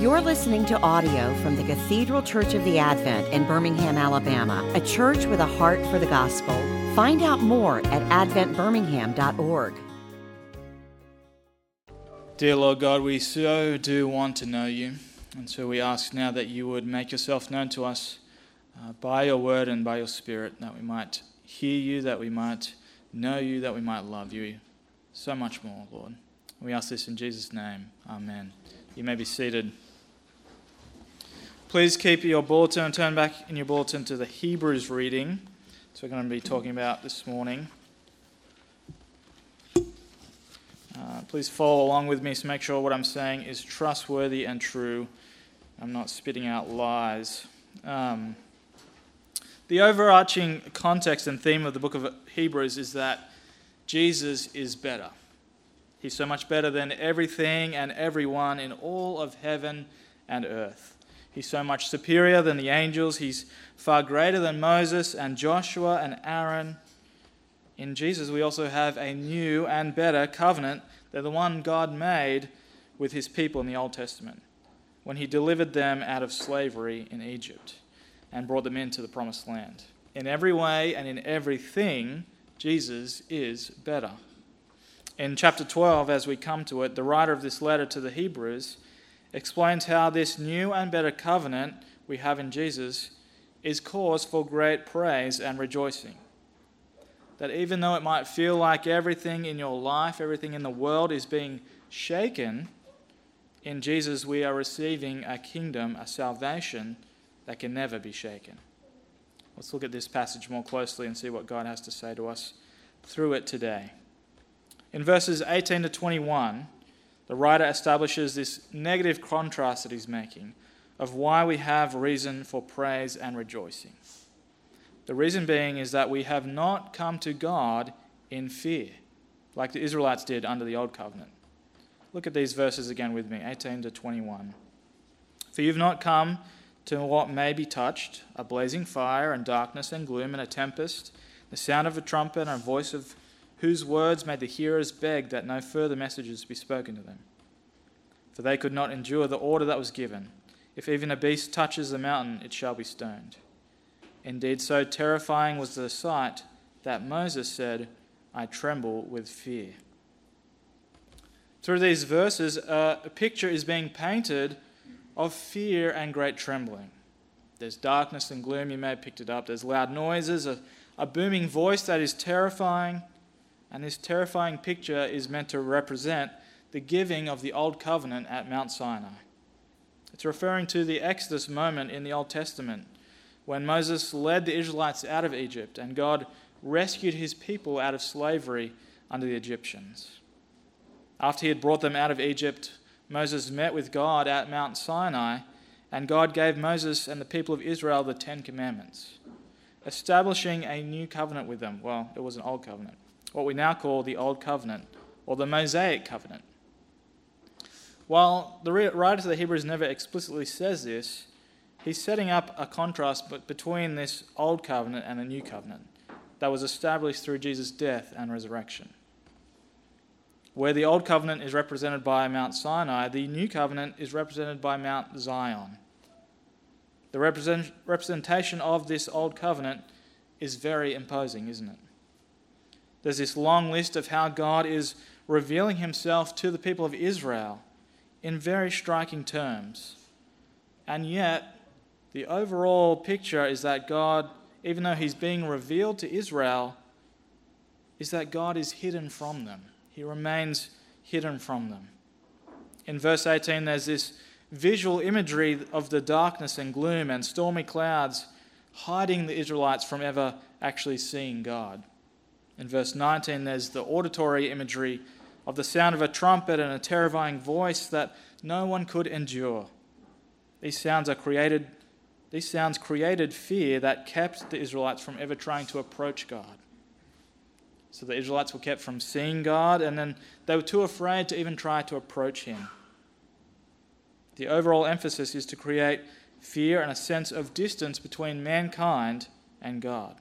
You're listening to audio from the Cathedral Church of the Advent in Birmingham, Alabama, a church with a heart for the gospel. Find out more at adventbirmingham.org. Dear Lord God, we so do want to know you, and so we ask now that you would make yourself known to us uh, by your word and by your spirit, that we might hear you, that we might know you, that we might love you so much more, Lord. We ask this in Jesus' name. Amen. You may be seated. Please keep your bulletin and turn back in your bulletin to the Hebrews reading. So we're going to be talking about this morning. Uh, please follow along with me to make sure what I'm saying is trustworthy and true. I'm not spitting out lies. Um, the overarching context and theme of the book of Hebrews is that Jesus is better. He's so much better than everything and everyone in all of heaven and earth. He's so much superior than the angels. He's far greater than Moses and Joshua and Aaron. In Jesus, we also have a new and better covenant than the one God made with his people in the Old Testament when he delivered them out of slavery in Egypt and brought them into the promised land. In every way and in everything, Jesus is better. In chapter 12, as we come to it, the writer of this letter to the Hebrews explains how this new and better covenant we have in Jesus is cause for great praise and rejoicing. That even though it might feel like everything in your life, everything in the world is being shaken, in Jesus we are receiving a kingdom, a salvation that can never be shaken. Let's look at this passage more closely and see what God has to say to us through it today. In verses 18 to 21, the writer establishes this negative contrast that he's making of why we have reason for praise and rejoicing. The reason being is that we have not come to God in fear, like the Israelites did under the Old Covenant. Look at these verses again with me 18 to 21. For you've not come to what may be touched a blazing fire, and darkness, and gloom, and a tempest, the sound of a trumpet, and a voice of whose words made the hearers beg that no further messages be spoken to them. For they could not endure the order that was given If even a beast touches the mountain, it shall be stoned. Indeed, so terrifying was the sight that Moses said, I tremble with fear. Through these verses, a picture is being painted of fear and great trembling. There's darkness and gloom, you may have picked it up. There's loud noises, a, a booming voice that is terrifying. And this terrifying picture is meant to represent the giving of the Old Covenant at Mount Sinai. It's referring to the Exodus moment in the Old Testament when Moses led the Israelites out of Egypt and God rescued his people out of slavery under the Egyptians. After he had brought them out of Egypt, Moses met with God at Mount Sinai, and God gave Moses and the people of Israel the Ten Commandments, establishing a new covenant with them. Well, it was an old covenant what we now call the Old Covenant or the Mosaic Covenant. While the writer of the Hebrews never explicitly says this, he's setting up a contrast between this Old Covenant and the New Covenant that was established through Jesus' death and resurrection. Where the Old Covenant is represented by Mount Sinai, the New Covenant is represented by Mount Zion. The represent- representation of this Old Covenant is very imposing, isn't it? There's this long list of how God is revealing himself to the people of Israel in very striking terms. And yet, the overall picture is that God, even though he's being revealed to Israel, is that God is hidden from them. He remains hidden from them. In verse 18, there's this visual imagery of the darkness and gloom and stormy clouds hiding the Israelites from ever actually seeing God. In verse 19, there's the auditory imagery of the sound of a trumpet and a terrifying voice that no one could endure. These sounds are created these sounds created fear that kept the Israelites from ever trying to approach God. So the Israelites were kept from seeing God, and then they were too afraid to even try to approach Him. The overall emphasis is to create fear and a sense of distance between mankind and God.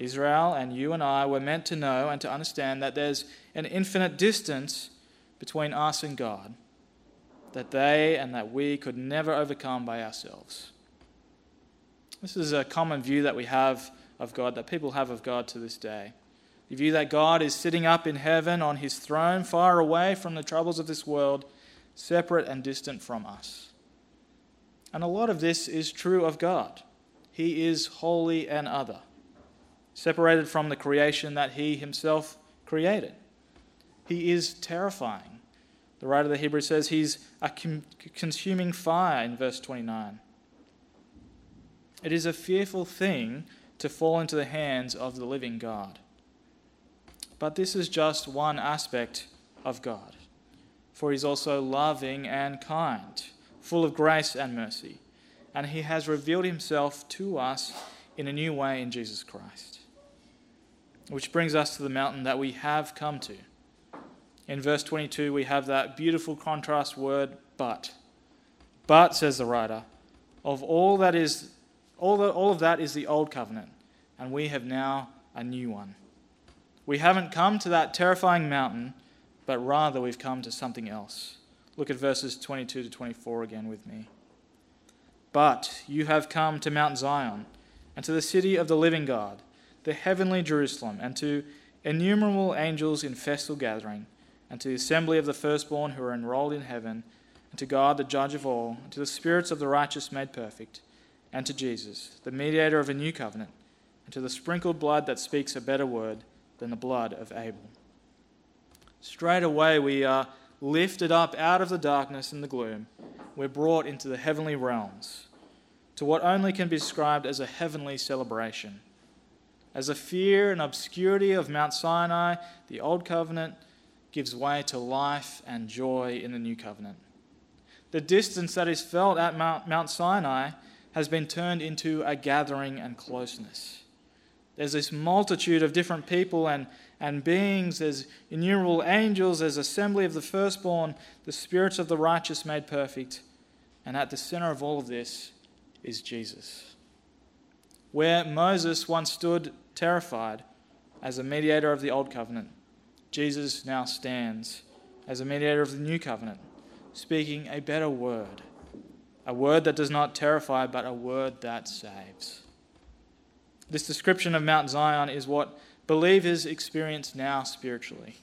Israel and you and I were meant to know and to understand that there's an infinite distance between us and God. that they and that we could never overcome by ourselves. This is a common view that we have of God, that people have of God to this day. The view that God is sitting up in heaven on his throne, far away from the troubles of this world, separate and distant from us. And a lot of this is true of God. He is holy and other, separated from the creation that he himself created. He is terrifying. The writer of the Hebrews says he's a consuming fire in verse 29. It is a fearful thing to fall into the hands of the living God. But this is just one aspect of God, for he's also loving and kind, full of grace and mercy, and he has revealed himself to us in a new way in Jesus Christ. Which brings us to the mountain that we have come to. In verse 22, we have that beautiful contrast word, but. But, says the writer, of all that is all, the, all of that is the old covenant, and we have now a new one. We haven't come to that terrifying mountain, but rather we've come to something else. Look at verses 22 to 24 again with me. But you have come to Mount Zion, and to the city of the living God, the heavenly Jerusalem, and to innumerable angels in festal gathering, and to the assembly of the firstborn who are enrolled in heaven, and to God, the judge of all, and to the spirits of the righteous made perfect and to Jesus, the mediator of a new covenant, and to the sprinkled blood that speaks a better word than the blood of Abel. Straight away, we are lifted up out of the darkness and the gloom. We're brought into the heavenly realms, to what only can be described as a heavenly celebration. As the fear and obscurity of Mount Sinai, the Old Covenant gives way to life and joy in the New Covenant. The distance that is felt at Mount, Mount Sinai has been turned into a gathering and closeness. There's this multitude of different people and, and beings. There's innumerable angels. There's assembly of the firstborn, the spirits of the righteous made perfect. And at the center of all of this is Jesus. Where Moses once stood terrified as a mediator of the old covenant, Jesus now stands as a mediator of the new covenant, speaking a better word a word that does not terrify, but a word that saves. This description of Mount Zion is what believers experience now spiritually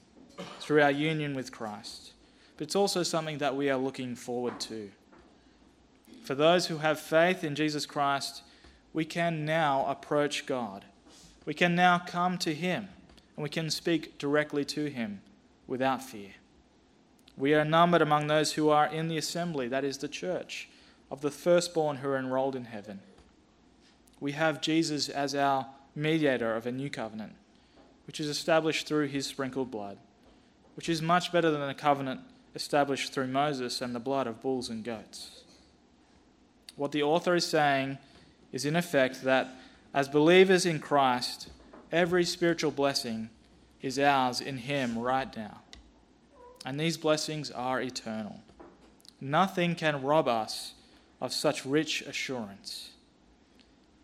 through our union with Christ. But it's also something that we are looking forward to. For those who have faith in Jesus Christ, we can now approach God. We can now come to Him and we can speak directly to Him without fear. We are numbered among those who are in the assembly, that is the church of the firstborn who are enrolled in heaven. We have Jesus as our mediator of a new covenant, which is established through his sprinkled blood, which is much better than a covenant established through Moses and the blood of bulls and goats. What the author is saying is, in effect, that as believers in Christ, every spiritual blessing is ours in him right now. And these blessings are eternal. Nothing can rob us of such rich assurance.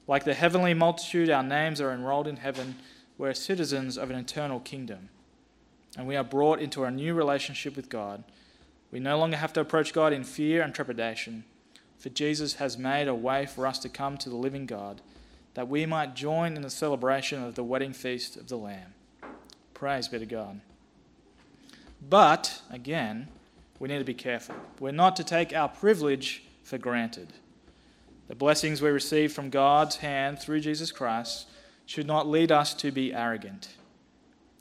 Like the heavenly multitude, our names are enrolled in heaven. We're citizens of an eternal kingdom. And we are brought into a new relationship with God. We no longer have to approach God in fear and trepidation, for Jesus has made a way for us to come to the living God, that we might join in the celebration of the wedding feast of the Lamb. Praise be to God. But, again, we need to be careful. We're not to take our privilege for granted. The blessings we receive from God's hand through Jesus Christ should not lead us to be arrogant.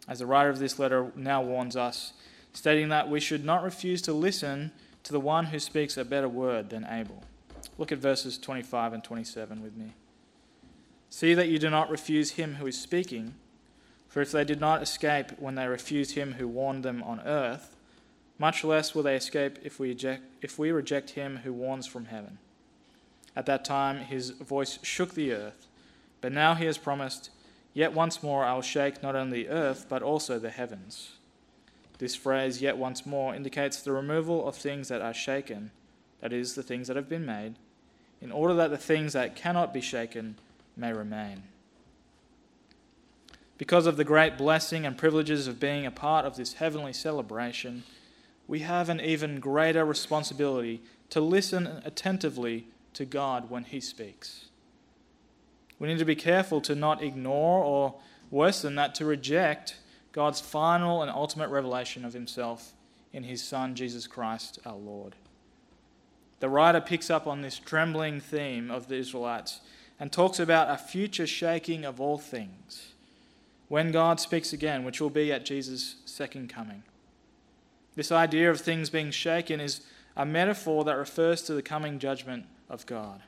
As the writer of this letter now warns us, stating that we should not refuse to listen to the one who speaks a better word than Abel. Look at verses 25 and 27 with me. See that you do not refuse him who is speaking, for if they did not escape when they refused him who warned them on earth, much less will they escape if we, eject, if we reject him who warns from heaven. At that time his voice shook the earth, but now he has promised, Yet once more I will shake not only the earth, but also the heavens. This phrase, yet once more, indicates the removal of things that are shaken, that is, the things that have been made, in order that the things that cannot be shaken may remain. Because of the great blessing and privileges of being a part of this heavenly celebration, we have an even greater responsibility to listen attentively to God when He speaks. We need to be careful to not ignore or, worse than that, to reject God's final and ultimate revelation of Himself in His Son, Jesus Christ our Lord. The writer picks up on this trembling theme of the Israelites and talks about a future shaking of all things when God speaks again, which will be at Jesus' second coming. This idea of things being shaken is a metaphor that refers to the coming judgment of God.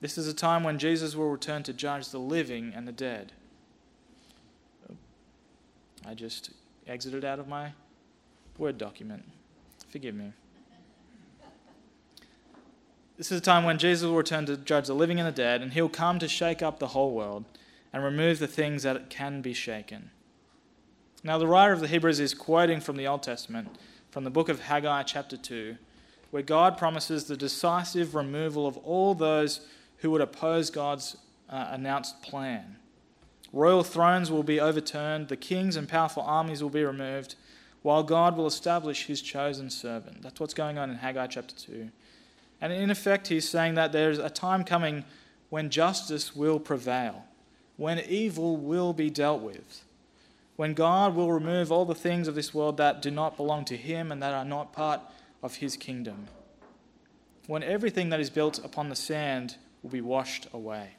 This is a time when Jesus will return to judge the living and the dead. I just exited out of my Word document. Forgive me. This is a time when Jesus will return to judge the living and the dead, and he'll come to shake up the whole world and remove the things that can be shaken. Now, the writer of the Hebrews is quoting from the Old Testament, from the book of Haggai, chapter 2, where God promises the decisive removal of all those who would oppose God's uh, announced plan. Royal thrones will be overturned, the kings and powerful armies will be removed, while God will establish his chosen servant. That's what's going on in Haggai chapter 2. And in effect, he's saying that there's a time coming when justice will prevail, when evil will be dealt with when God will remove all the things of this world that do not belong to Him and that are not part of His kingdom. When everything that is built upon the sand will be washed away.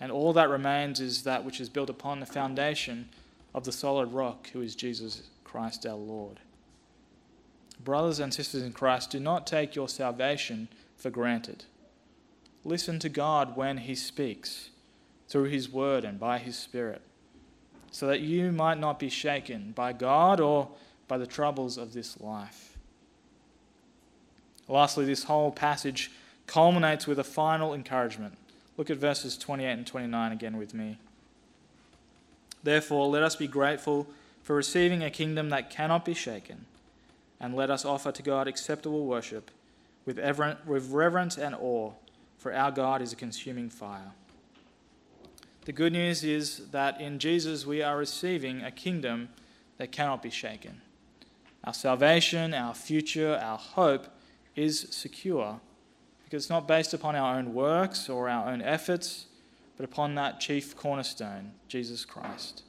And all that remains is that which is built upon the foundation of the solid rock, who is Jesus Christ our Lord. Brothers and sisters in Christ, do not take your salvation for granted. Listen to God when He speaks, through His Word and by His Spirit so that you might not be shaken by God or by the troubles of this life. Lastly, this whole passage culminates with a final encouragement. Look at verses 28 and 29 again with me. Therefore, let us be grateful for receiving a kingdom that cannot be shaken, and let us offer to God acceptable worship with, reverence and awe, for our God is a consuming fire. The good news is that in Jesus we are receiving a kingdom that cannot be shaken. Our salvation, our future, our hope is secure because it's not based upon our own works or our own efforts, but upon that chief cornerstone, Jesus Christ.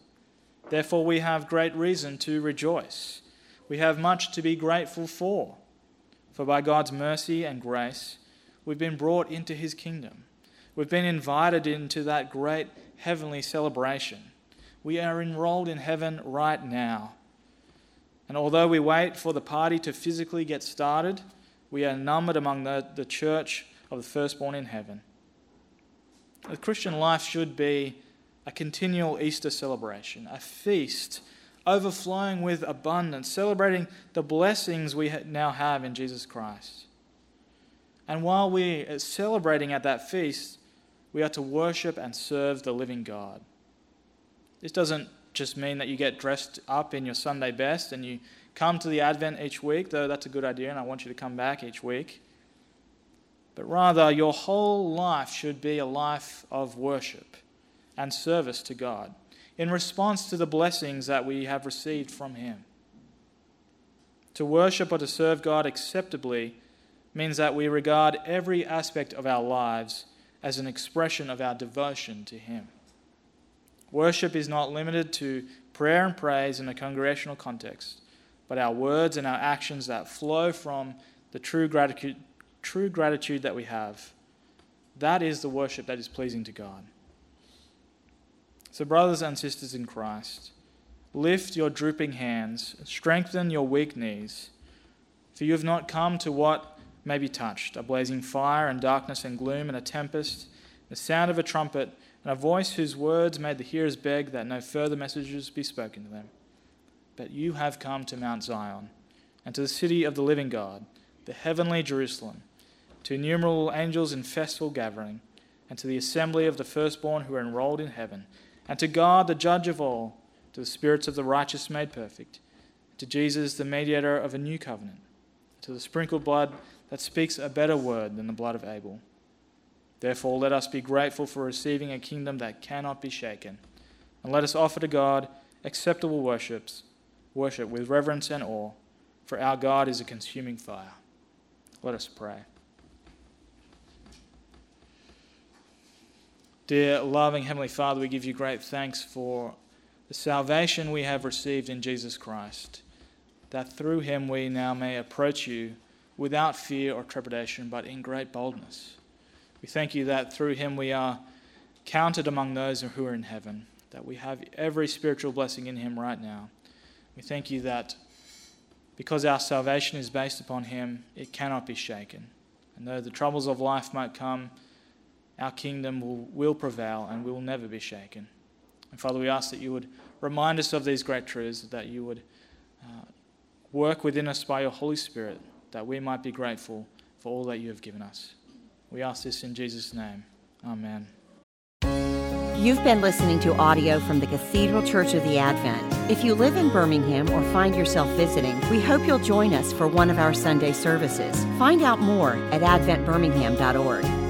Therefore, we have great reason to rejoice. We have much to be grateful for. For by God's mercy and grace, we've been brought into his kingdom. We've been invited into that great heavenly celebration. We are enrolled in heaven right now. And although we wait for the party to physically get started, we are numbered among the, the church of the firstborn in heaven. The Christian life should be a continual Easter celebration, a feast overflowing with abundance, celebrating the blessings we now have in Jesus Christ. And while we are celebrating at that feast, we are to worship and serve the living God. This doesn't just mean that you get dressed up in your Sunday best and you come to the Advent each week, though that's a good idea, and I want you to come back each week. But rather, your whole life should be a life of worship and service to God in response to the blessings that we have received from Him. To worship or to serve God acceptably means that we regard every aspect of our lives as an expression of our devotion to Him. Worship is not limited to prayer and praise in a congregational context, but our words and our actions that flow from the true gratitude, true gratitude that we have. That is the worship that is pleasing to God. So, brothers and sisters in Christ, lift your drooping hands, strengthen your weak knees, for you have not come to what may be touched a blazing fire, and darkness, and gloom, and a tempest, the sound of a trumpet, and a voice whose words made the hearers beg that no further messages be spoken to them. But you have come to Mount Zion, and to the city of the living God, the heavenly Jerusalem, to innumerable angels in festal gathering, and to the assembly of the firstborn who are enrolled in heaven, and to God, the judge of all, to the spirits of the righteous made perfect, to Jesus, the mediator of a new covenant, to the sprinkled blood that speaks a better word than the blood of Abel. Therefore, let us be grateful for receiving a kingdom that cannot be shaken, and let us offer to God acceptable worships, worship with reverence and awe, for our God is a consuming fire. Let us pray. Dear loving Heavenly Father, we give you great thanks for the salvation we have received in Jesus Christ, that through him we now may approach you without fear or trepidation, but in great boldness. We thank you that through him we are counted among those who are in heaven, that we have every spiritual blessing in him right now. We thank you that because our salvation is based upon him, it cannot be shaken. And though the troubles of life might come, our kingdom will, will prevail and we will never be shaken. And Father, we ask that you would remind us of these great truths, that you would uh, work within us by your Holy Spirit, that we might be grateful for all that you have given us. We ask this in Jesus' name. Amen. You've been listening to audio from the Cathedral Church of the Advent. If you live in Birmingham or find yourself visiting, we hope you'll join us for one of our Sunday services. Find out more at adventbirmingham.org.